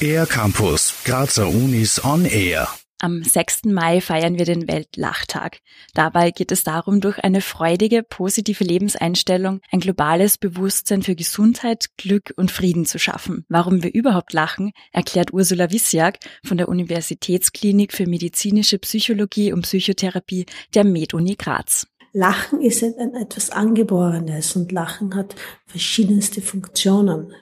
Air Campus, Grazer Unis on Air. Am 6. Mai feiern wir den Weltlachtag. Dabei geht es darum, durch eine freudige, positive Lebenseinstellung ein globales Bewusstsein für Gesundheit, Glück und Frieden zu schaffen. Warum wir überhaupt lachen, erklärt Ursula Wissiak von der Universitätsklinik für medizinische Psychologie und Psychotherapie der MedUni Graz. Lachen ist etwas Angeborenes und Lachen hat verschiedenste Funktionen.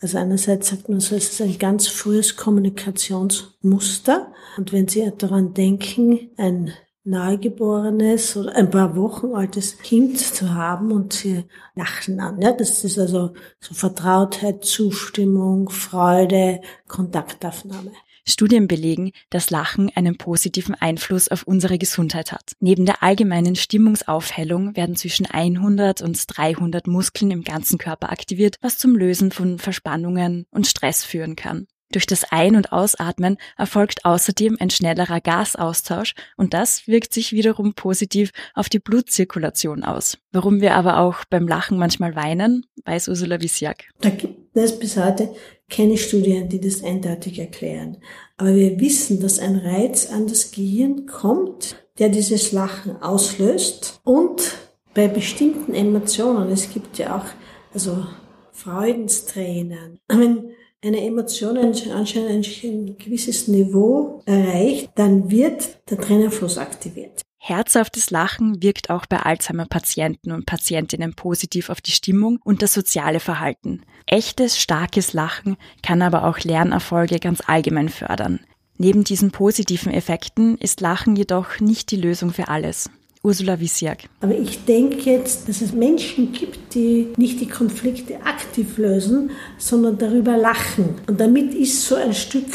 Also einerseits sagt man so, es ist ein ganz frühes Kommunikationsmuster. Und wenn Sie daran denken, ein Neugeborenes oder ein paar Wochen altes Kind zu haben und sie lachen an. Ja, das ist also so Vertrautheit, Zustimmung, Freude, Kontaktaufnahme. Studien belegen, dass Lachen einen positiven Einfluss auf unsere Gesundheit hat. Neben der allgemeinen Stimmungsaufhellung werden zwischen 100 und 300 Muskeln im ganzen Körper aktiviert, was zum Lösen von Verspannungen und Stress führen kann. Durch das Ein- und Ausatmen erfolgt außerdem ein schnellerer Gasaustausch und das wirkt sich wiederum positiv auf die Blutzirkulation aus. Warum wir aber auch beim Lachen manchmal weinen, weiß Ursula Wissiak. Da gibt es bis heute keine Studien, die das eindeutig erklären. Aber wir wissen, dass ein Reiz an das Gehirn kommt, der dieses Lachen auslöst und bei bestimmten Emotionen, es gibt ja auch also Freudenstränen, wenn eine Emotion anscheinend ein gewisses Niveau erreicht, dann wird der Tränenfluss aktiviert. Herzhaftes Lachen wirkt auch bei Alzheimer-Patienten und Patientinnen positiv auf die Stimmung und das soziale Verhalten. Echtes, starkes Lachen kann aber auch Lernerfolge ganz allgemein fördern. Neben diesen positiven Effekten ist Lachen jedoch nicht die Lösung für alles. Ursula Wissiak. Aber ich denke jetzt, dass es Menschen gibt, die nicht die Konflikte aktiv lösen, sondern darüber lachen. Und damit ist so ein Stück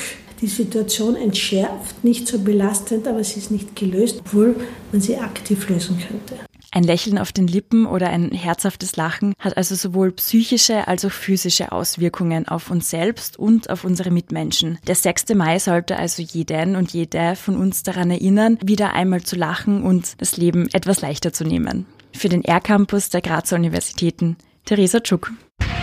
die Situation entschärft, nicht so belastend, aber sie ist nicht gelöst, obwohl man sie aktiv lösen könnte. Ein Lächeln auf den Lippen oder ein herzhaftes Lachen hat also sowohl psychische als auch physische Auswirkungen auf uns selbst und auf unsere Mitmenschen. Der 6. Mai sollte also jeden und jede von uns daran erinnern, wieder einmal zu lachen und das Leben etwas leichter zu nehmen. Für den R-Campus der Grazer Universitäten, Theresa Tschuk.